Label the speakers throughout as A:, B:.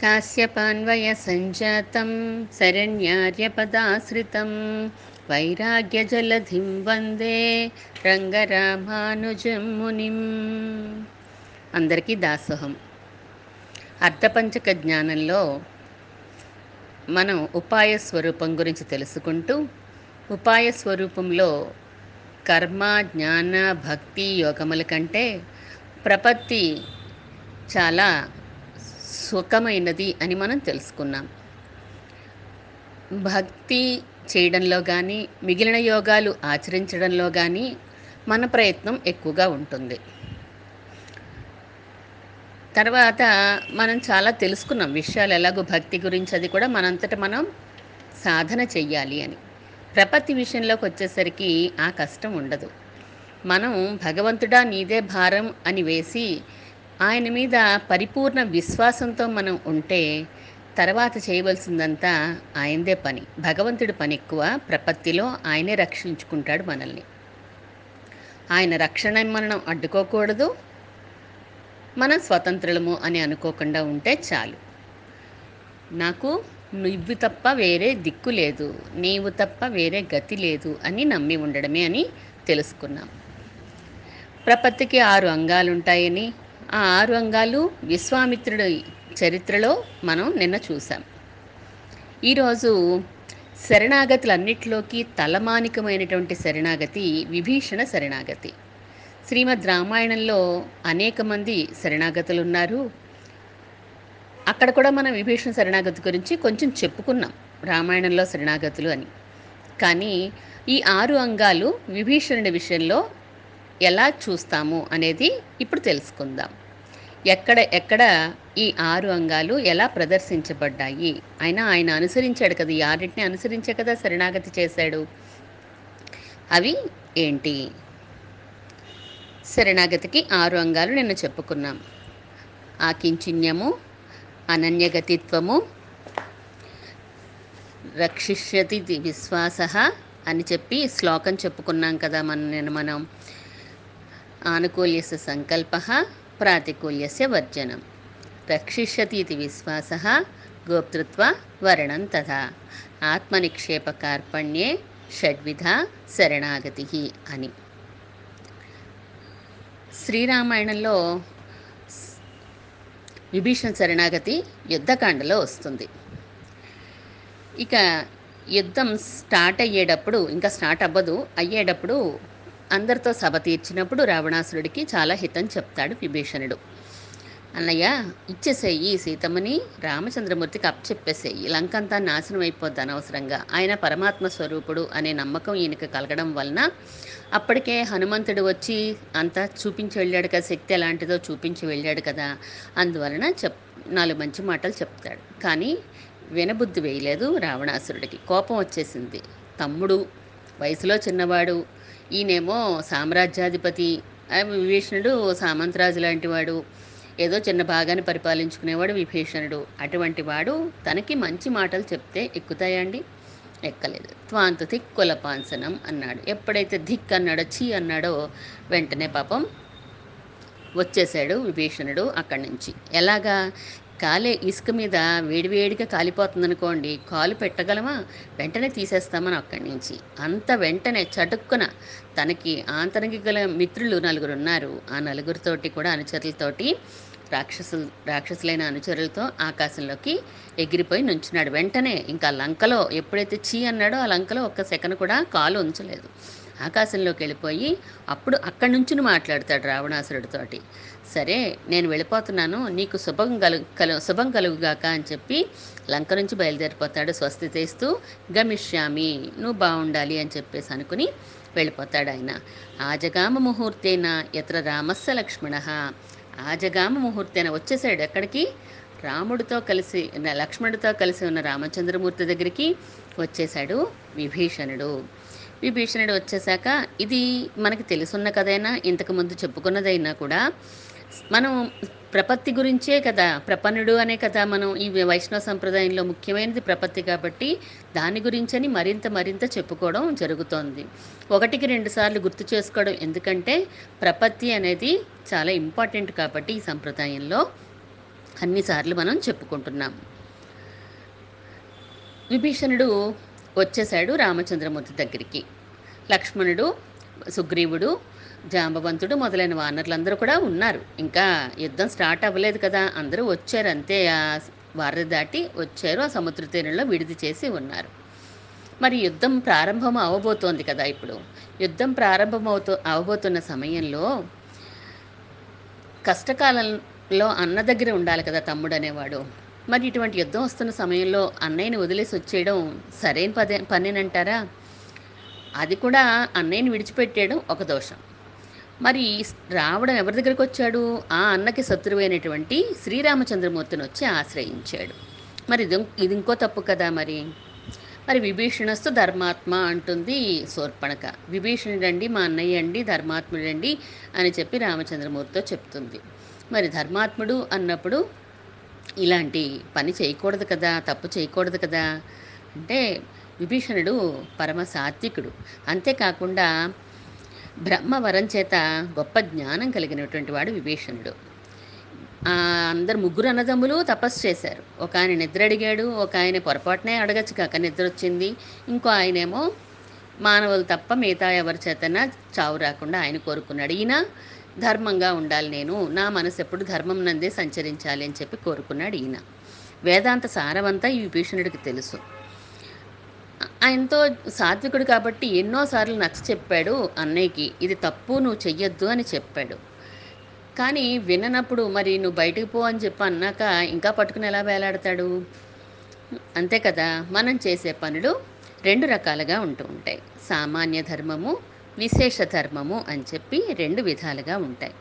A: कास्यपान्वयसञ्जातं शरण्यार्यपदाश्रितं వైరాగ్యజలధిం వందే రంగరామానుజం మునిం అందరికీ దాసోహం అర్ధపంచక జ్ఞానంలో మనం ఉపాయ స్వరూపం గురించి తెలుసుకుంటూ ఉపాయ స్వరూపంలో కర్మ జ్ఞాన భక్తి యోగముల కంటే ప్రపత్తి చాలా సుఖమైనది అని మనం తెలుసుకున్నాం. భక్తి చేయడంలో కానీ మిగిలిన యోగాలు ఆచరించడంలో కానీ మన ప్రయత్నం ఎక్కువగా ఉంటుంది. తర్వాత మనం చాలా తెలుసుకున్నాం విషయాలు ఎలాగో భక్తి గురించి అది కూడా మనంతట మనం సాధన చెయ్యాలి అని. ప్రపత్తి విషయంలోకి వచ్చేసరికి ఆ కష్టం ఉండదు. మనం భగవంతుడా నీదే భారం అని వేసి ఆయన మీద పరిపూర్ణ విశ్వాసంతో మనం ఉంటే తర్వాత చేయవలసిందంతా ఆయనదే పని. భగవంతుడి పని ఎక్కువ. ప్రపత్తిలో ఆయనే రక్షించుకుంటాడు మనల్ని. ఆయన రక్షణ మనం అడ్డుకోకూడదు. మనం స్వతంత్రులము అని అనుకోకుండా ఉంటే చాలు. నాకు నువ్వు తప్ప వేరే దిక్కు లేదు. నీవు తప్ప వేరే గతి లేదు అని నమ్మి ఉండడమే అని తెలుసుకున్నాం. ప్రపత్తికి ఆరు అంగాలు ఉంటాయని ఆ ఆరు అంగాలు విశ్వామిత్రుడి చరిత్రలో మనం నిన్న చూసాం ఈరోజు శరణాగతులన్నిటిలోకి తలమానికమైనటువంటి శరణాగతి విభీషణ శరణాగతి. శ్రీమద్ రామాయణంలో అనేక మంది శరణాగతులు ఉన్నారు అక్కడ కూడా మనం విభీషణ శరణాగతి గురించి కొంచెం చెప్పుకున్నాం రామాయణంలో శరణాగతులు అని. కానీ ఈ ఆరు అంగాలు విభీషణుడి విషయంలో ఎలా చూస్తాము అనేది ఇప్పుడు తెలుసుకుందాం. ఎక్కడ ఎక్కడ ఈ ఆరు అంగాలు ఎలా ప్రదర్శించబడ్డాయి? అయినా ఆయన అనుసరించాడు కదా ఈ ఆరింటిని అనుసరించే కదా శరణాగతి చేశాడు. అవి ఏంటి? శరణాగతికి ఆరు అంగాలు నిన్న చెప్పుకున్నాం. ఆకించిన్యము అనన్యగతిత్వము రక్షిష్యతి విశ్వాస అని చెప్పి శ్లోకం చెప్పుకున్నాం కదా మన నేను మనం. ఆనుకూల్యస సంకల్ప ప్రాతికూల్యస్య వర్జనం. రక్షిష్యతి ఇది విశ్వాస గోప్తృత్వ వర్ణం తథా. ఆత్మనిక్షేపకార్పణ్యే షడ్విధ శరణాగతి అని. శ్రీరామాయణంలో విభీషణ శరణాగతి యుద్ధకాండలో వస్తుంది. ఇక యుద్ధం స్టార్ట్ అయ్యేటప్పుడు ఇంకా స్టార్ట్ అవ్వదు అయ్యేటప్పుడు అందరితో సభ తీర్చినప్పుడు రావణాసురుడికి చాలా హితం చెప్తాడు విభీషణుడు. అన్నయ్య ఇచ్చేసేయి సీతమ్మని రామచంద్రమూర్తికి అప్పచెప్పేసేయి. లంకంతా నాశనం అయిపోద్ది అనవసరంగా. ఆయన పరమాత్మ స్వరూపుడు అనే నమ్మకం ఈయనకి కలగడం వలన అప్పటికే హనుమంతుడు వచ్చి అంతా చూపించి వెళ్ళాడు కదా శక్తి ఎలాంటిదో చూపించి వెళ్ళాడు కదా. అందువలన చెప్ నాలుగు మంచి మాటలు చెప్తాడు. కానీ వినబుద్ధి వేయలేదు రావణాసురుడికి. కోపం వచ్చేసింది. తమ్ముడు వయసులో చిన్నవాడు ఈయనేమో సామ్రాజ్యాధిపతి విభీషణుడు సామంతరాజు లాంటి వాడు ఏదో చిన్న భాగాన్ని పరిపాలించుకునేవాడు విభీషణుడు. అటువంటి వాడు తనకి మంచి మాటలు చెప్తే ఎక్కుతాయండి ఎక్కలేదు. త్వాంత ధిక్ కులపాంసనం అన్నాడు. ఎప్పుడైతే ధిక్ అన్నాడో చీ అన్నాడో వెంటనే పాపం వచ్చేసాడు విభీషణుడు అక్కడి నుంచి. ఎలాగా? కాలే ఇసుక మీద వేడివేడిగా కాలిపోతుందనుకోండి కాలు పెట్టగలమా? వెంటనే తీసేస్తామని అక్కడి నుంచి. అంత వెంటనే చటుక్కున తనకి ఆంతరికి గల మిత్రులు నలుగురు ఉన్నారు ఆ నలుగురితోటి కూడా అనుచరులతోటి రాక్షసులు రాక్షసులైన అనుచరులతో ఆకాశంలోకి ఎగిరిపోయి నుంచున్నాడు. వెంటనే ఇంకా లంకలో ఎప్పుడైతే చీ అన్నాడో ఆ లంకలో ఒక్క సెకండ్ కూడా కాలు ఉంచలేదు. ఆకాశంలోకి వెళ్ళిపోయి అప్పుడు అక్కడి నుంచి మాట్లాడతాడు రావణాసురుడితోటి. సరే నేను వెళ్ళిపోతున్నాను నీకు శుభం కలుగు కలు శుభం కలుగుగాక అని చెప్పి లంక నుంచి బయలుదేరిపోతాడు స్వస్తి చేస్తూ గమిష్యామి నువ్వు బాగుండాలి అని చెప్పేసి అనుకుని వెళ్ళిపోతాడు ఆయన. ఆజగామ ముహూర్తేన ఎత్ర రామస్య లక్ష్మణ. ఆజగామ ముహూర్తేన వచ్చేసాడు ఎక్కడికి? రాముడితో కలిసి లక్ష్మణుడితో కలిసి ఉన్న రామచంద్రమూర్తి దగ్గరికి వచ్చేసాడు విభీషణుడు. విభీషణుడు వచ్చేసాక ఇది మనకి తెలుసున్న కథైనా ఇంతకుముందు చెప్పుకున్నదైనా కూడా మనం ప్రపత్తి గురించే కదా ప్రపన్నుడు అనే కదా మనం ఈ వైష్ణవ సంప్రదాయంలో ముఖ్యమైనది ప్రపత్తి కాబట్టి దాని గురించని మరింత మరింత చెప్పుకోవడం జరుగుతోంది. ఒకటికి రెండు సార్లు గుర్తు చేసుకోవడం ఎందుకంటే ప్రపత్తి అనేది చాలా ఇంపార్టెంట్ కాబట్టి ఈ సంప్రదాయంలో అన్నిసార్లు మనం చెప్పుకుంటున్నాం. విభీషణుడు వచ్చేశాడు రామచంద్రమూర్తి దగ్గరికి. లక్ష్మణుడు సుగ్రీవుడు జాంబవంతుడు మొదలైన వానరులందరూ కూడా ఉన్నారు. ఇంకా యుద్ధం స్టార్ట్ అవ్వలేదు కదా అందరూ వచ్చారు అంతే. ఆ వారధి దాటి వచ్చారు ఆ సముద్ర తీరంలో విడిది చేసి ఉన్నారు. మరి యుద్ధం ప్రారంభం అవబోతోంది కదా ఇప్పుడు. యుద్ధం ప్రారంభమవుతూ అవబోతున్న సమయంలో కష్టకాలంలో అన్న దగ్గర ఉండాలి కదా తమ్ముడు అనేవాడు. మరి ఇటువంటి యుద్ధం వస్తున్న సమయంలో అన్నయ్యని వదిలేసి వచ్చేయడం సరైన పదే పనేనంటారా? అది కూడా అన్నయ్యని విడిచిపెట్టేయడం ఒక దోషం. మరి రావడం ఎవరి దగ్గరికి వచ్చాడు? ఆ అన్నకి శత్రువైనటువంటి శ్రీరామచంద్రమూర్తిని వచ్చి ఆశ్రయించాడు. మరి ఇది ఇది ఇంకో తప్పు కదా మరి? మరి విభీషణస్తు ధర్మాత్మ అంటుంది శూర్పణక. విభీషణుడండి మా అన్నయ్య అండి ధర్మాత్ముడండి అని చెప్పి రామచంద్రమూర్తితో చెప్తుంది. మరి ధర్మాత్ముడు అన్నప్పుడు ఇలాంటి పని చేయకూడదు కదా తప్పు చేయకూడదు కదా అంటే విభీషణుడు పరమ సాత్వికుడు. అంతేకాకుండా బ్రహ్మవరం చేత గొప్ప జ్ఞానం కలిగినటువంటి వాడు విభీషణుడు. అందరు ముగ్గురు అన్నదమ్ములు తపస్సు చేశారు. ఒక ఆయన నిద్ర అడిగాడు ఒక ఆయన పొరపాటునే అడగచ్చు కాక నిద్ర వచ్చింది ఇంకో ఆయనేమో మానవులు తప్ప మిగతా ఎవరి చేతన చావు రాకుండా ఆయన కోరుకున్నాడు. ఈయన ధర్మంగా ఉండాలి నేను. నా మనసు ఎప్పుడు ధర్మం నందే సంచరించాలి అని చెప్పి కోరుకున్నాడు ఈయన. వేదాంత సారమంతా ఈ విభీషణుడికి తెలుసు. ఆయనతో సాత్వికుడు కాబట్టి ఎన్నోసార్లు నచ్చ చెప్పాడు అన్నయ్యకి ఇది తప్పు నువ్వు చెయ్యొద్దు అని చెప్పాడు. కానీ విననప్పుడు మరి నువ్వు బయటికి పో అని చెప్పి అన్నాక ఇంకా పట్టుకుని ఎలా వేలాడతాడు? అంతే కదా మనం చేసే పనులు రెండు రకాలుగా ఉంటూ ఉంటాయి. సామాన్య ధర్మము విశేష ధర్మము అని చెప్పి రెండు విధాలుగా ఉంటాయి.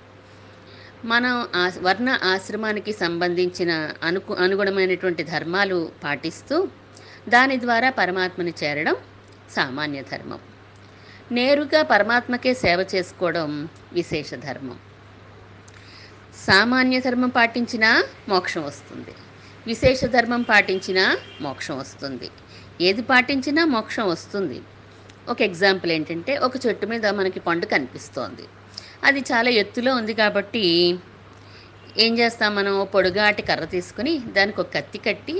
A: మనం ఆ వర్ణ ఆశ్రమానికి సంబంధించిన అనుకు అనుగుణమైనటువంటి ధర్మాలు పాటిస్తూ దాని ద్వారా పరమాత్మని చేరడం సామాన్య ధర్మం. నేరుగా పరమాత్మకే సేవ చేసుకోవడం విశేష ధర్మం. సామాన్య ధర్మం పాటించినా మోక్షం వస్తుంది. విశేష ధర్మం పాటించినా మోక్షం వస్తుంది. ఏది పాటించినా మోక్షం వస్తుంది. ఒక ఎగ్జాంపుల్ ఏంటంటే ఒక చెట్టు మీద మనకి పండు కనిపిస్తోంది. అది చాలా ఎత్తులో ఉంది కాబట్టి ఏం చేస్తాం మనం? పొడుగాటి కర్ర తీసుకుని దానికి ఒక కత్తి కట్టి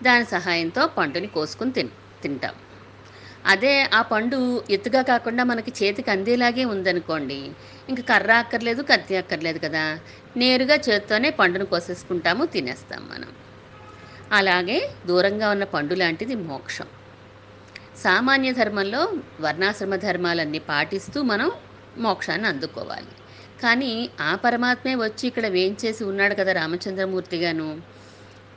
A: దాని సహాయంతో పండుని కోసుకుని తిన్ తింటాం. అదే ఆ పండు ఎత్తుగా కాకుండా మనకి చేతికి అందేలాగే ఉందనుకోండి ఇంక కర్ర అక్కర్లేదు కత్తి అక్కర్లేదు కదా. నేరుగా చేత్తోనే పండును కోసేసుకుంటాము తినేస్తాం మనం. అలాగే దూరంగా ఉన్న పండు లాంటిది మోక్షం. సామాన్య ధర్మంలో వర్ణాశ్రమ ధర్మాలన్నీ పాటిస్తూ మనం మోక్షాన్ని అందుకోవాలి. కానీ ఆ పరమాత్మే వచ్చి ఇక్కడ వేయించేసి ఉన్నాడు కదా రామచంద్రమూర్తిగాను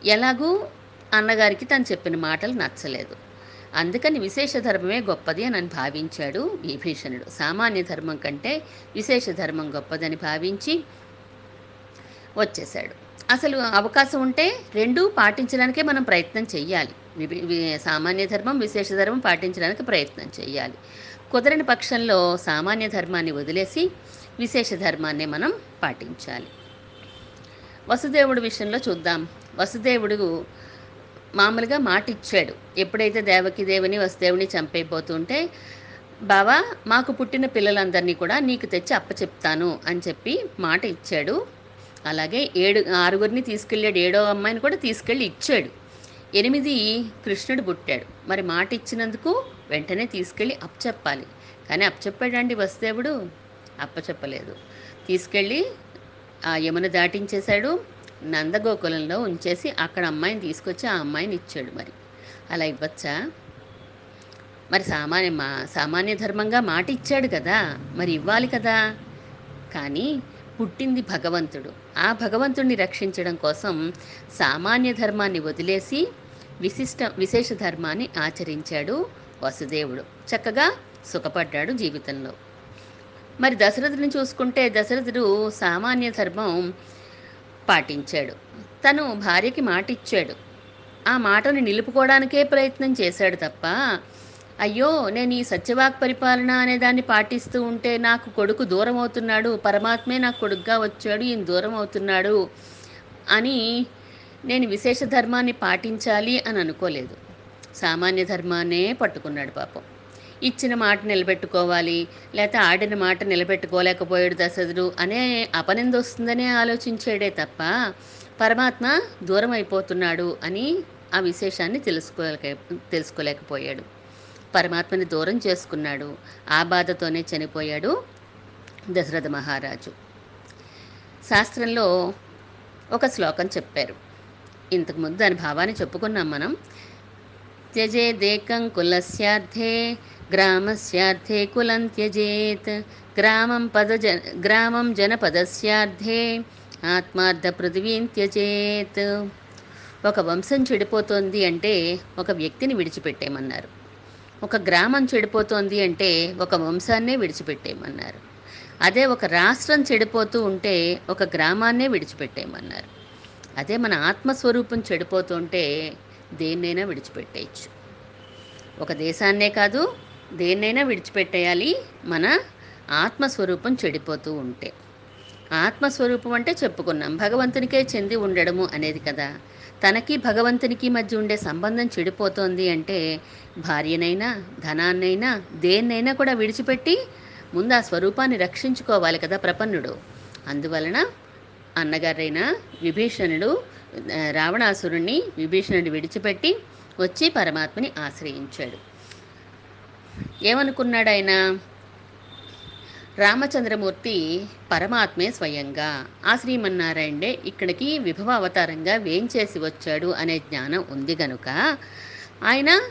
A: ఎలాగూ అన్నగారికి తను చెప్పిన మాటలు నచ్చలేదు. అందుకని విశేష ధర్మమే గొప్పది అని భావించాడు విభీషణుడు. సామాన్య ధర్మం కంటే విశేష ధర్మం గొప్పదని భావించి వచ్చేశాడు. అసలు అవకాశం ఉంటే రెండూ పాటించడానికే మనం ప్రయత్నం చెయ్యాలి. సామాన్య ధర్మం విశేష ధర్మం పాటించడానికి ప్రయత్నం చేయాలి. కుదరని పక్షంలో సామాన్య ధర్మాన్ని వదిలేసి విశేష ధర్మాన్ని మనం పాటించాలి. వసుదేవుడి విషయంలో చూద్దాం. వసుదేవుడు మామూలుగా మాట ఇచ్చాడు ఎప్పుడైతే దేవకి దేవుని వసుదేవుని చంపైపోతుంటే బావా మాకు పుట్టిన పిల్లలందరినీ కూడా నీకు తెచ్చి అప్పచెప్తాను అని చెప్పి మాట ఇచ్చాడు అలాగే ఏడు ఆరుగురిని తీసుకెళ్ళాడు. ఏడో అమ్మాయిని కూడా తీసుకెళ్ళి ఇచ్చాడు. ఎనిమిది కృష్ణుడు పుట్టాడు. మరి మాట ఇచ్చినందుకు వెంటనే తీసుకెళ్ళి అప్పచెప్పాలి కానీ అప్పచెప్పాడండి వసుదేవుడు. అప్పచెప్పలేదు తీసుకెళ్ళి ఆ యమున దాటించేశాడు. నందగోకులంలో ఉంచేసి అక్కడ అమ్మాయిని తీసుకొచ్చి ఆ అమ్మాయిని ఇచ్చాడు మరి. అలా ఇవ్వచ్చా? మరి సామాన్య మా సామాన్య ధర్మంగా మాట ఇచ్చాడు కదా. మరి ఇవ్వాలి కదా. కానీ పుట్టింది భగవంతుడు. ఆ భగవంతుడిని రక్షించడం కోసం సామాన్య ధర్మాన్ని వదిలేసి విశిష్ట విశేష ధర్మాన్ని ఆచరించాడు వసుదేవుడు. చక్కగా సుఖపడ్డాడు జీవితంలో. మరి దశరథుని చూసుకుంటే దశరథుడు సామాన్య ధర్మం పాటించాడు. తను భార్యకి మాట ఇచ్చాడు ఆ మాటను నిలుపుకోవడానికే ప్రయత్నం చేశాడు తప్ప అయ్యో నేను ఈ సత్యవాక్ పరిపాలన అనే దాన్ని పాటిస్తూ ఉంటే నాకు కొడుకు దూరం అవుతున్నాడు పరమాత్మే నాకు కొడుకుగా వచ్చాడు ఈయన దూరం అవుతున్నాడు అని నేను విశేష ధర్మాన్ని పాటించాలి అని అనుకోలేదు. సామాన్య ధర్మాన్నే పట్టుకున్నాడు పాపం. ఇచ్చిన మాట నిలబెట్టుకోవాలి లేకపోతే ఆడిన మాట నిలబెట్టుకోలేకపోయాడు దశరథుడు అనే అపనింద వస్తుందనే ఆలోచించాడే తప్ప పరమాత్మ దూరం అయిపోతున్నాడు అని ఆ విశేషాన్ని తెలుసుకోలేక తెలుసుకోలేకపోయాడు. పరమాత్మని దూరం చేసుకున్నాడు. ఆ బాధతోనే చనిపోయాడు దశరథ మహారాజు. శాస్త్రంలో ఒక శ్లోకం చెప్పారు. ఇంతకుముందు దాని భావాన్ని చెప్పుకున్నాం మనం. త్యజేదేకం కులస్యార్థే గ్రామస్యార్థే కులం త్యజేత్ గ్రామం పద జ గ్రామం జనపదస్యార్థే ఆత్మార్థ పృథివీం త్యజేత్. ఒక వంశం చెడిపోతోంది అంటే ఒక వ్యక్తిని విడిచిపెట్టేయమన్నారు. ఒక గ్రామం చెడిపోతోంది అంటే ఒక వంశాన్నే విడిచిపెట్టేయమన్నారు. అదే ఒక రాష్ట్రం చెడిపోతూ ఉంటే ఒక గ్రామాన్నే విడిచిపెట్టేయమన్నారు. అదే మన ఆత్మస్వరూపం చెడిపోతుంటే దేన్నైనా విడిచిపెట్టేయచ్చు. ఒక దేశాన్నే కాదు దేన్నైనా విడిచిపెట్టేయాలి మన ఆత్మస్వరూపం చెడిపోతూ ఉంటే. ఆత్మస్వరూపం అంటే చెప్పుకున్నాం భగవంతునికే చెంది ఉండడము అనేది కదా. తనకి భగవంతునికి మధ్య ఉండే సంబంధం చెడిపోతోంది అంటే భార్యనైనా ధనాన్నైనా దేన్నైనా కూడా విడిచిపెట్టి ముందు ఆ స్వరూపాన్ని రక్షించుకోవాలి కదా ప్రపన్నుడు. అందువలన అన్నగారైన విభీషణుడు రావణాసురుణ్ణి విభీషణుడు విడిచిపెట్టి వచ్చి పరమాత్మని ఆశ్రయించాడు. ఏమనుకున్నాడు ఆయన రామచంద్రమూర్తి పరమాత్మే స్వయంగా ఆ శ్రీమన్నారాయణే ఇక్కడికి విభవ అవతారంగా వేంచేసి వచ్చాడు అనే జ్ఞానం ఉంది గనుక ఆయన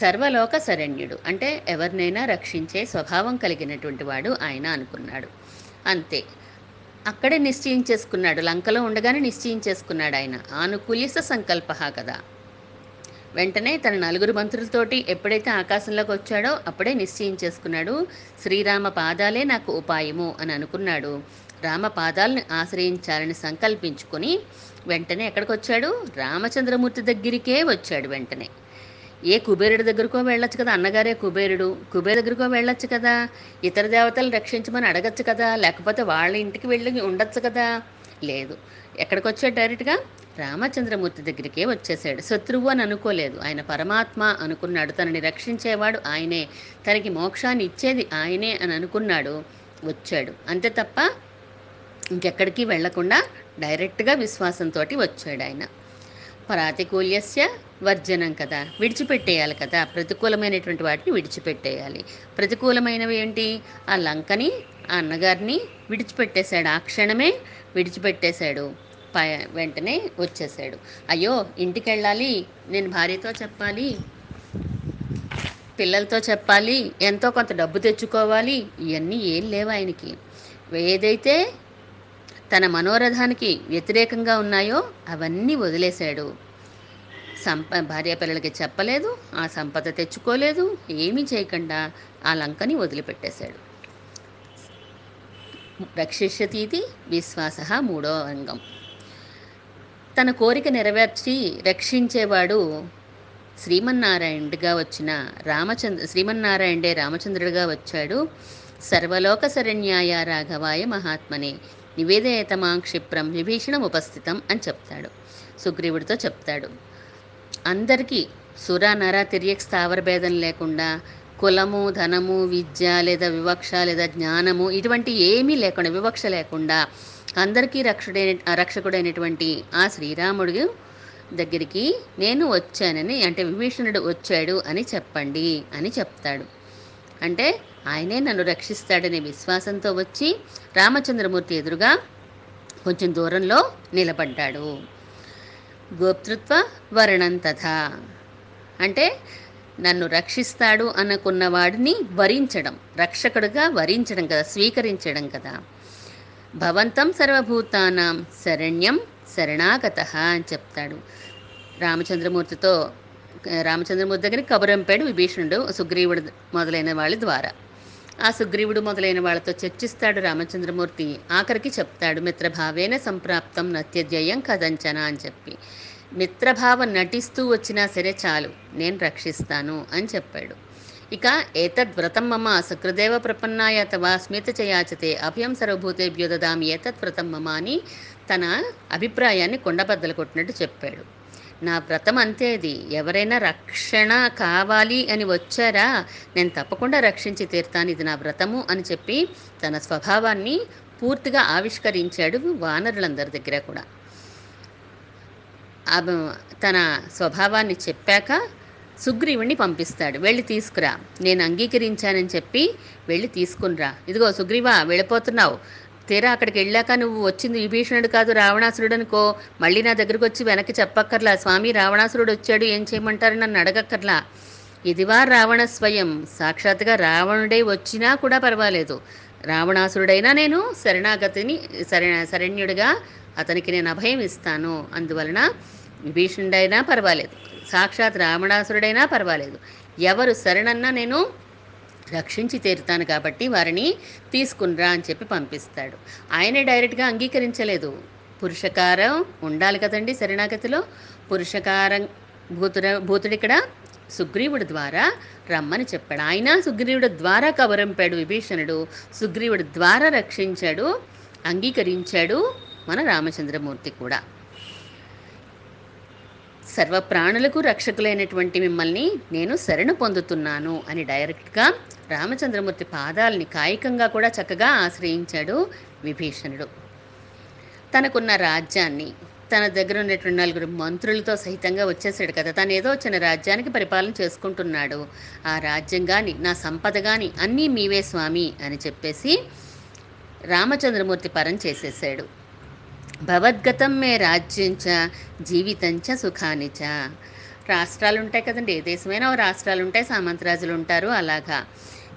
A: సర్వలోక శరణ్యుడు. అంటే ఎవరినైనా రక్షించే స్వభావం కలిగినటువంటి వాడు ఆయన అనుకున్నాడు. అంతే. అక్కడే నిశ్చయించేసుకున్నాడు లంకలో ఉండగానే నిశ్చయించేసుకున్నాడు ఆయన. ఆనుకూల్యస సంకల్ప కదా. వెంటనే తన నలుగురు మంత్రులతోటి ఎప్పుడైతే ఆకాశంలోకి వచ్చాడో అప్పుడే నిశ్చయించేసుకున్నాడు శ్రీరామ పాదాలే నాకు ఉపాయము అని అనుకున్నాడు. రామ పాదాలను ఆశ్రయించాలని సంకల్పించుకొని వెంటనే ఎక్కడికి వచ్చాడు రామచంద్రమూర్తి దగ్గరికే వచ్చాడు వెంటనే. ఏ కుబేరుడి దగ్గరకో వెళ్ళొచ్చు కదా అన్నగారే కుబేరుడు. కుబేరు దగ్గరకో వెళ్ళొచ్చు కదా ఇతర దేవతలు రక్షించమని అడగచ్చు కదా లేకపోతే వాళ్ళ ఇంటికి వెళ్ళి ఉండొచ్చు కదా. లేదు ఎక్కడికి వచ్చాడు డైరెక్ట్గా? రామచంద్రమూర్తి దగ్గరికే వచ్చేసాడు. శత్రువు అని అనుకోలేదు. ఆయన పరమాత్మ అనుకున్నాడు. తనని రక్షించేవాడు ఆయనే. తనకి మోక్షాన్ని ఇచ్చేది ఆయనే అని అనుకున్నాడు. వచ్చాడు. అంతే తప్ప ఇంకెక్కడికి వెళ్ళకుండా డైరెక్ట్గా విశ్వాసంతో వచ్చాడు ఆయన. పరాతికూల్యస్య వర్జనం కదా. విడిచిపెట్టేయాలి కదా. ప్రతికూలమైనటువంటి వాటిని విడిచిపెట్టేయాలి. ప్రతికూలమైనవి ఏంటి? ఆ లంకని ఆ అన్నగారిని విడిచిపెట్టేశాడు. ఆ క్షణమే విడిచిపెట్టేశాడు. ప వెంటనే వచ్చేసాడు అయ్యో ఇంటికి వెళ్ళాలి నేను భార్యతో చెప్పాలి. పిల్లలతో చెప్పాలి. ఎంతో కొంత డబ్బు తెచ్చుకోవాలి. ఇవన్నీ ఏం లేవు ఆయనకి. ఏదైతే తన మనోరథానికి వ్యతిరేకంగా ఉన్నాయో అవన్నీ వదిలేశాడు. సంప భార్య పిల్లలకి చెప్పలేదు ఆ సంపద తెచ్చుకోలేదు ఏమీ చేయకుండా ఆ లంకని వదిలిపెట్టేశాడు. రక్షిష్యతీతి విశ్వాస మూడో అంగం. తన కోరిక నెరవేర్చి రక్షించేవాడు శ్రీమన్నారాయణుడిగా వచ్చిన రామచంద్ర శ్రీమన్నారాయణుడే రామచంద్రుడిగా వచ్చాడు. సర్వలోక శరణ్యాయ రాఘవాయ మహాత్మనే నివేదయతమా క్షిప్రం విభీషణం ఉపస్థితం అని చెప్తాడు. సుగ్రీవుడితో చెప్తాడు. అందరికీ సుర నర తిర్యక్ స్థావర భేదం లేకుండా కులము ధనము విద్య లేదా వివక్ష లేదా జ్ఞానము ఇటువంటి ఏమీ లేకుండా వివక్ష లేకుండా అందరికీ రక్షుడైన రక్షకుడైనటువంటి ఆ శ్రీరాముడు దగ్గరికి నేను వచ్చానని అంటే విభీషణుడు వచ్చాడు అని చెప్పండి అని చెప్తాడు. అంటే ఆయనే నన్ను రక్షిస్తాడనే విశ్వాసంతో వచ్చి రామచంద్రమూర్తి ఎదురుగా కొంచెం దూరంలో నిలబడ్డాడు. గోప్తృత్వ వరణం తథా. అంటే నన్ను రక్షిస్తాడు అనుకున్న వాడిని వరించడం రక్షకుడుగా వరించడం కదా స్వీకరించడం కదా. భవంతం సర్వభూతానాం శరణ్యం శరణాగత అని చెప్తాడు. రామచంద్రమూర్తితో రామచంద్రమూర్తి దగ్గర కబురంపాడు విభీషణుడు సుగ్రీవుడు మొదలైన వాళ్ళ ద్వారా. ఆ సుగ్రీవుడు మొదలైన వాళ్ళతో చర్చిస్తాడు రామచంద్రమూర్తి. ఆఖరికి చెప్తాడు మిత్రభావేన సంప్రాప్తం నత్యధ్యయం కదంచన అని చెప్పి. మిత్రభావం నటిస్తూ వచ్చినా సరే చాలు నేను రక్షిస్తాను అని చెప్పాడు. ఇక ఏతద్వ్రతం మమ శుక్రదేవ ప్రపన్నాయ అథవా స్మిత చయాచతే అభయం సర్వభూతే దదామి ఏతత్ మమ అని తన అభిప్రాయాన్ని కొండబద్దలు కొట్టినట్టు చెప్పాడు. నా వ్రతం అంతేది ఎవరైనా రక్షణ కావాలి అని వచ్చారా నేను తప్పకుండా రక్షించి తీరుతాను ఇది నా వ్రతము అని చెప్పి తన స్వభావాన్ని పూర్తిగా ఆవిష్కరించాడు వానరులందరి దగ్గర కూడా. తన స్వభావాన్ని చెప్పాక సుగ్రీవుణ్ణి పంపిస్తాడు. వెళ్ళి తీసుకురా. నేను అంగీకరించానని చెప్పి వెళ్ళి తీసుకునిరా ఇదిగో సుగ్రీవా వెళ్ళిపోతున్నావు. తీరా అక్కడికి వెళ్ళాక నువ్వు వచ్చింది విభీషణుడు కాదు రావణాసురుడు అనుకో. మళ్ళీ నా దగ్గరకు వచ్చి వెనక్కి చెప్పక్కర్లా. స్వామి రావణాసురుడు వచ్చాడు. ఏం చేయమంటారు? నన్ను అడగక్కర్లా. ఇదివా రావణ స్వయం. సాక్షాత్గా రావణుడే వచ్చినా కూడా పర్వాలేదు. రావణాసురుడైనా నేను శరణాగతిని శర శరణ్యుడిగా అతనికి నేను అభయం ఇస్తాను. అందువలన విభీషణుడైనా పర్వాలేదు. సాక్షాత్ రావణాసురుడైనా పర్వాలేదు. ఎవరు శరణన్నా నేను రక్షించి తీరుతాను కాబట్టి వారిని తీసుకునిరా అని చెప్పి పంపిస్తాడు. ఆయనే డైరెక్ట్గా అంగీకరించలేదు. పురుషకారం ఉండాలి కదండి శరణాగతిలో. పురుషకారం భూతుడ భూతుడు ఇక్కడ సుగ్రీవుడి ద్వారా రమ్మని చెప్పాడు. ఆయన సుగ్రీవుడి ద్వారా కవరంపాడు విభీషణుడు. సుగ్రీవుడి ద్వారా రక్షించాడు అంగీకరించాడు మన రామచంద్రమూర్తి కూడా. సర్వ ప్రాణులకు రక్షకులైనటువంటి మిమ్మల్ని నేను శరణు పొందుతున్నాను అని డైరెక్ట్గా రామచంద్రమూర్తి పాదాలని కాయికంగా కూడా చక్కగా ఆశ్రయించాడు విభీషణుడు. తనకున్న రాజ్యాన్ని తన దగ్గర ఉన్నటువంటి నలుగురు మంత్రులతో సహితంగా వచ్చేసాడు కదా. తను ఏదో చిన్న రాజ్యానికి పరిపాలన చేసుకుంటున్నాడు. ఆ రాజ్యం కానీ నా సంపద కానీ అన్నీ మీవే స్వామి అని చెప్పేసి రామచంద్రమూర్తి పరం చేసేసాడు. భవద్గతం మే రాజ్యంచ జీవితంచ సుఖానిచ రాష్ట్రాలు ఉంటాయి కదండి ఏ దేశమైనా ఓ రాష్ట్రాలు ఉంటాయి సామంతరాజులు ఉంటారు అలాగా.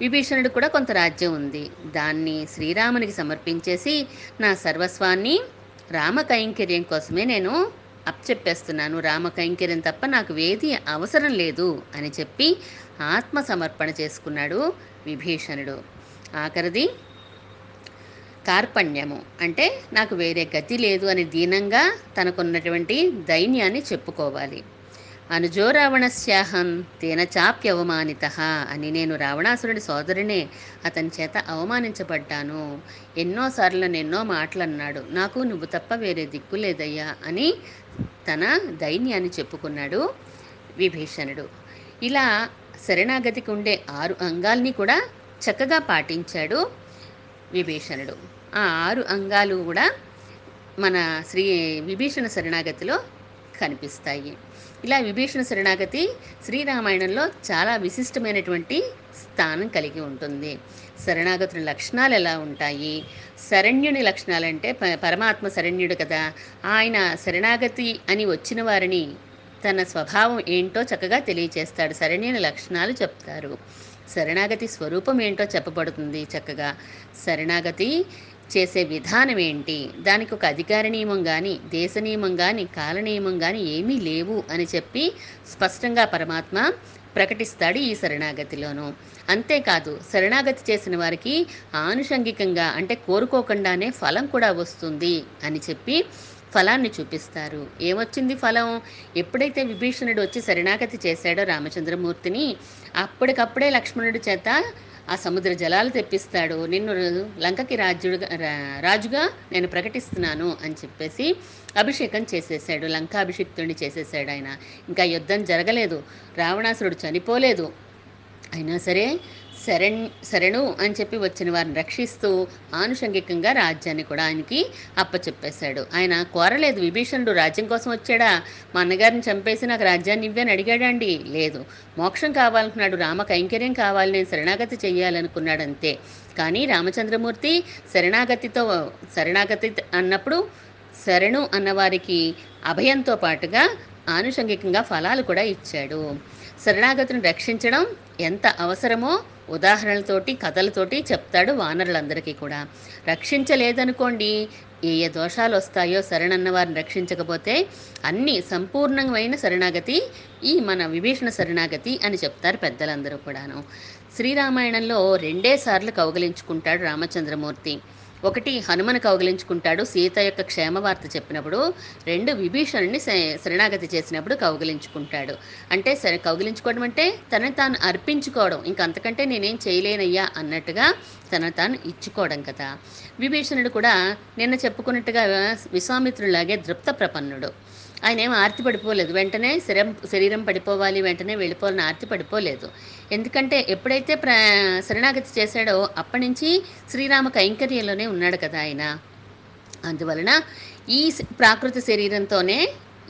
A: విభీషణుడు కూడా కొంత రాజ్యం ఉంది. దాన్ని శ్రీరామునికి సమర్పించేసి నా సర్వస్వాన్ని రామ కైంకర్యం కోసమే నేను అప్పచెప్పేస్తున్నాను. రామ కైంకర్యం తప్ప నాకు వేది అవసరం లేదు అని చెప్పి ఆత్మ సమర్పణ చేసుకున్నాడు విభీషణుడు. ఆఖరిది కార్పణ్యము. అంటే నాకు వేరే గతి లేదు అని దీనంగా తనకున్నటువంటి దైన్యాన్ని చెప్పుకోవాలి. అనుజో రావణస్యాహం తేన చాప్యవమానిత అని నేను రావణాసురుడి సోదరునే అతని చేత అవమానించబడ్డాను. ఎన్నోసార్లు ఎన్నో మాటలు అన్నాడు నాకు నువ్వు తప్ప వేరే దిక్కు లేదయ్యా అని తన దైన్యాన్ని చెప్పుకున్నాడు విభీషణుడు. ఇలా శరణాగతికి ఉండే ఆరు అంగాల్ని కూడా చక్కగా పాటించాడు విభీషణుడు. ఆ ఆరు అంగాలు కూడా మన శ్రీ విభీషణ శరణాగతిలో కనిపిస్తాయి. ఇలా విభీషణ శరణాగతి శ్రీరామాయణంలో చాలా విశిష్టమైనటువంటి స్థానం కలిగి ఉంటుంది. శరణాగతుల లక్షణాలు ఎలా ఉంటాయి? శరణ్యుని లక్షణాలంటే పరమాత్మ శరణ్యుడు కదా. ఆయన శరణాగతి అని వచ్చిన వారిని తన స్వభావం ఏంటో చక్కగా తెలియచేస్తాడు. శరణ్యుని లక్షణాలు చెప్తారు. శరణాగతి స్వరూపం ఏంటో చెప్పబడుతుంది చక్కగా. శరణాగతి చేసే విధానం ఏంటి? దానికి ఒక అధికార నియమం కానీ దేశ నియమం కానీ కాల నియమం కానీ ఏమీ లేవు అని చెప్పి స్పష్టంగా పరమాత్మ ప్రకటిస్తాడు ఈ శరణాగతిలోనూ. అంతేకాదు శరణాగతి చేసిన వారికి ఆనుషంగికంగా అంటే కోరుకోకుండానే ఫలం కూడా వస్తుంది అని చెప్పి ఫలాన్ని చూపిస్తారు. ఏమొచ్చింది ఫలం? ఎప్పుడైతే విభీషణుడు వచ్చి శరణాగతి చేశాడో రామచంద్రమూర్తిని అప్పటికప్పుడే లక్ష్మణుడి చేత ఆ సముద్ర జలాలు తెప్పిస్తాడు. నిన్ను లంకకి రాజుడుగా రా- రాజుగా నేను ప్రకటిస్తున్నాను అని చెప్పేసి అభిషేకం చేసేసాడు లంకాభిషిక్తుడిని చేసేసాడు ఆయన. ఇంకా యుద్ధం జరగలేదు. రావణాసురుడు చనిపోలేదు. అయినా సరే శరణ్ శరణు అని చెప్పి వచ్చిన వారిని రక్షిస్తూ ఆనుషంగికంగా రాజ్యాన్ని కూడా ఆయనకి అప్పచెప్పేశాడు. ఆయన కోరలేదు విభీషణుడు రాజ్యం కోసం వచ్చాడా? మా అన్నగారిని చంపేసి నాకు రాజ్యాన్ని ఇవ్వని అడిగాడండి లేదు. మోక్షం కావాలనుకున్నాడు రామ కైంకర్యం కావాలి నేను శరణాగతి చేయాలనుకున్నాడు అంతే కానీ రామచంద్రమూర్తి శరణాగతితో శరణాగతి అన్నప్పుడు శరణు అన్నవారికి అభయంతో పాటుగా ఆనుషంగికంగా ఫలాలు కూడా ఇచ్చాడు. శరణాగతిని రక్షించడం ఎంత అవసరమో ఉదాహరణలతోటి కథలతోటి చెప్తాడు వానరులందరికీ కూడా. రక్షించలేదనుకోండి. ఏ ఏ దోషాలు వస్తాయో శరణన్న వారిని రక్షించకపోతే అన్ని సంపూర్ణమైన శరణాగతి ఈ మన విభీషణ శరణాగతి అని చెప్తారు పెద్దలందరూ కూడాను. శ్రీరామాయణంలో రెండేసార్లు కౌగలించుకుంటాడు రామచంద్రమూర్తి. ఒకటి హనుమను కౌగిలించుకుంటాడు. సీత యొక్క క్షేమ వార్త చెప్పినప్పుడు రెండు విభీషణుని శ- శరణాగతి చేసినప్పుడు కౌగిలించుకుంటాడు. అంటే సరే కౌగిలించుకోవడం అంటే తనని తాను అర్పించుకోవడం. ఇంక అంతకంటే నేనేం చేయలేనయ్యా అన్నట్టుగా తన తాను ఇచ్చుకోవడం కదా. విభీషణుడు కూడా నిన్న చెప్పుకున్నట్టుగా విశ్వామిత్రులాగే దృప్త ప్రపన్నుడు. ఆయన ఏం ఆర్తి పడిపోలేదు. వెంటనే శరీరం శరీరం పడిపోవాలి వెంటనే వెళ్ళిపోవాలని ఆర్తి పడిపోలేదు. ఎందుకంటే ఎప్పుడైతే ప్ర శరణాగతి చేశాడో అప్పటి నుంచి శ్రీరామ కైంకర్యంలోనే ఉన్నాడు కదా ఆయన. అందువలన ఈ ప్రాకృతి ప్రాకృత శరీరంతోనే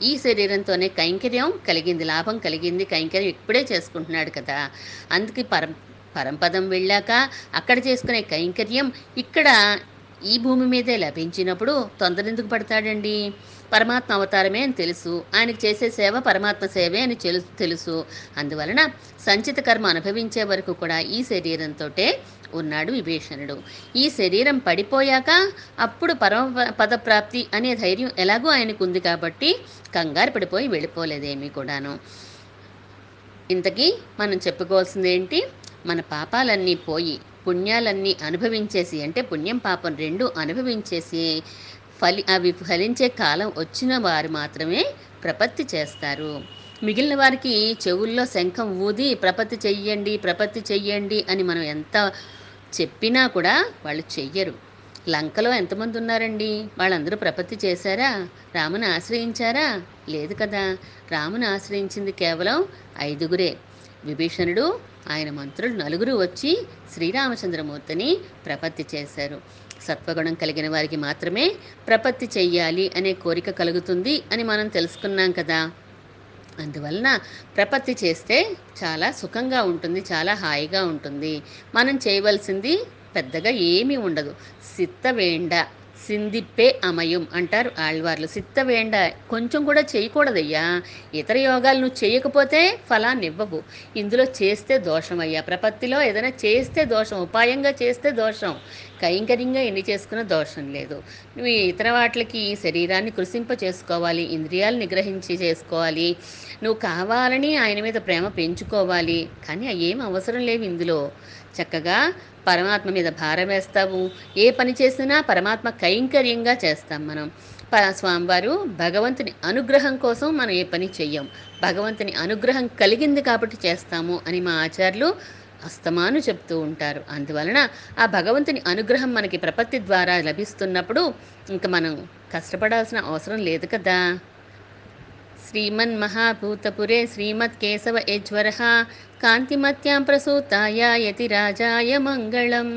A: ఈ శరీరంతోనే కైంకర్యం కలిగింది లాభం కలిగింది. కైంకర్యం ఇప్పుడే చేసుకుంటున్నాడు కదా. అందుకే పరం పరంపదం వెళ్ళాక అక్కడ చేసుకునే కైంకర్యం ఇక్కడ ఈ భూమి మీదే లభించినప్పుడు తొందర ఎందుకు పడతాడండి? పరమాత్మ అవతారమే అని తెలుసు. ఆయనకు చేసే సేవ పరమాత్మ సేవే అని తెలుసు తెలుసు. అందువలన సంచిత కర్మ అనుభవించే వరకు కూడా ఈ శరీరంతో ఉన్నాడు విభీషణుడు. ఈ శరీరం పడిపోయాక అప్పుడు పరమ పదప్రాప్తి అనే ధైర్యం ఎలాగో ఆయనకు ఉంది కాబట్టి కంగారు పడిపోయి వెళ్ళిపోలేదేమీ కూడాను. ఇంతకీ మనం చెప్పుకోవాల్సింది ఏంటి? మన పాపాలన్నీ పోయి పుణ్యాలన్నీ అనుభవించేసి అంటే పుణ్యం పాపం రెండు అనుభవించేసి ఫలి అవి ఫలించే కాలం వచ్చిన వారు మాత్రమే ప్రపత్తి చేస్తారు. మిగిలిన వారికి చెవుల్లో శంఖం ఊది ప్రపత్తి చెయ్యండి ప్రపత్తి చెయ్యండి అని మనం ఎంత చెప్పినా కూడా వాళ్ళు చెయ్యరు. లంకలో ఎంతమంది ఉన్నారండి? వాళ్ళందరూ ప్రపత్తి చేశారా? రాముని ఆశ్రయించారా? లేదు కదా. రాముని ఆశ్రయించింది కేవలం ఐదుగురే. విభీషణుడు ఆయన మంత్రులు నలుగురు వచ్చి శ్రీరామచంద్రమూర్తిని ప్రపత్తి చేశారు. సత్వగుణం కలిగిన వారికి మాత్రమే ప్రపత్తి చెయ్యాలి అనే కోరిక కలుగుతుంది అని మనం తెలుసుకున్నాం కదా. అందువలన ప్రపత్తి చేస్తే చాలా సుఖంగా ఉంటుంది చాలా హాయిగా ఉంటుంది. మనం చేయవలసింది పెద్దగా ఏమీ ఉండదు. సిత్తవేండ సిందిప్పే అమయం అంటారు ఆళ్వార్లు. సిత్తవేండ కొంచెం కూడా చేయకూడదయ్యా. ఇతర యోగాలు నువ్వు చేయకపోతే ఫలాన్ని ఇవ్వవు. ఇందులో చేస్తే దోషం అయ్యా ప్రపత్తిలో ఏదైనా చేస్తే దోషం ఉపాయంగా చేస్తే దోషం. కైంకర్యంగా ఎన్ని చేసుకున్న దోషం లేదు. నువ్వు ఇతర వాటికి శరీరాన్ని కృషింప చేసుకోవాలి ఇంద్రియాలు నిగ్రహించి చేసుకోవాలి. నువ్వు కావాలని ఆయన మీద ప్రేమ పెంచుకోవాలి. కానీ ఏం అవసరం లేవు ఇందులో. చక్కగా పరమాత్మ మీద భారం వేస్తావు. ఏ పని చేసినా పరమాత్మ కైంకర్యంగా చేస్తాం మనం. ప స్వామివారు భగవంతుని అనుగ్రహం కోసం మనం ఏ పని చెయ్యం. భగవంతుని అనుగ్రహం కలిగింది కాబట్టి చేస్తాము అని మా ఆచార్యులు అస్తమాను చెప్తూ ఉంటారు. అందువలన ఆ భగవంతుని అనుగ్రహం మనకి ప్రపత్తి ద్వారా లభిస్తున్నప్పుడు ఇంకా మనం కష్టపడాల్సిన అవసరం లేదు కదా. శ్రీమన్ మహాభూతపురే శ్రీమత్ కేశవ యజ్వర కాంతిమత్యాం ప్రసూతాయ యతి రాజాయ మంగళం.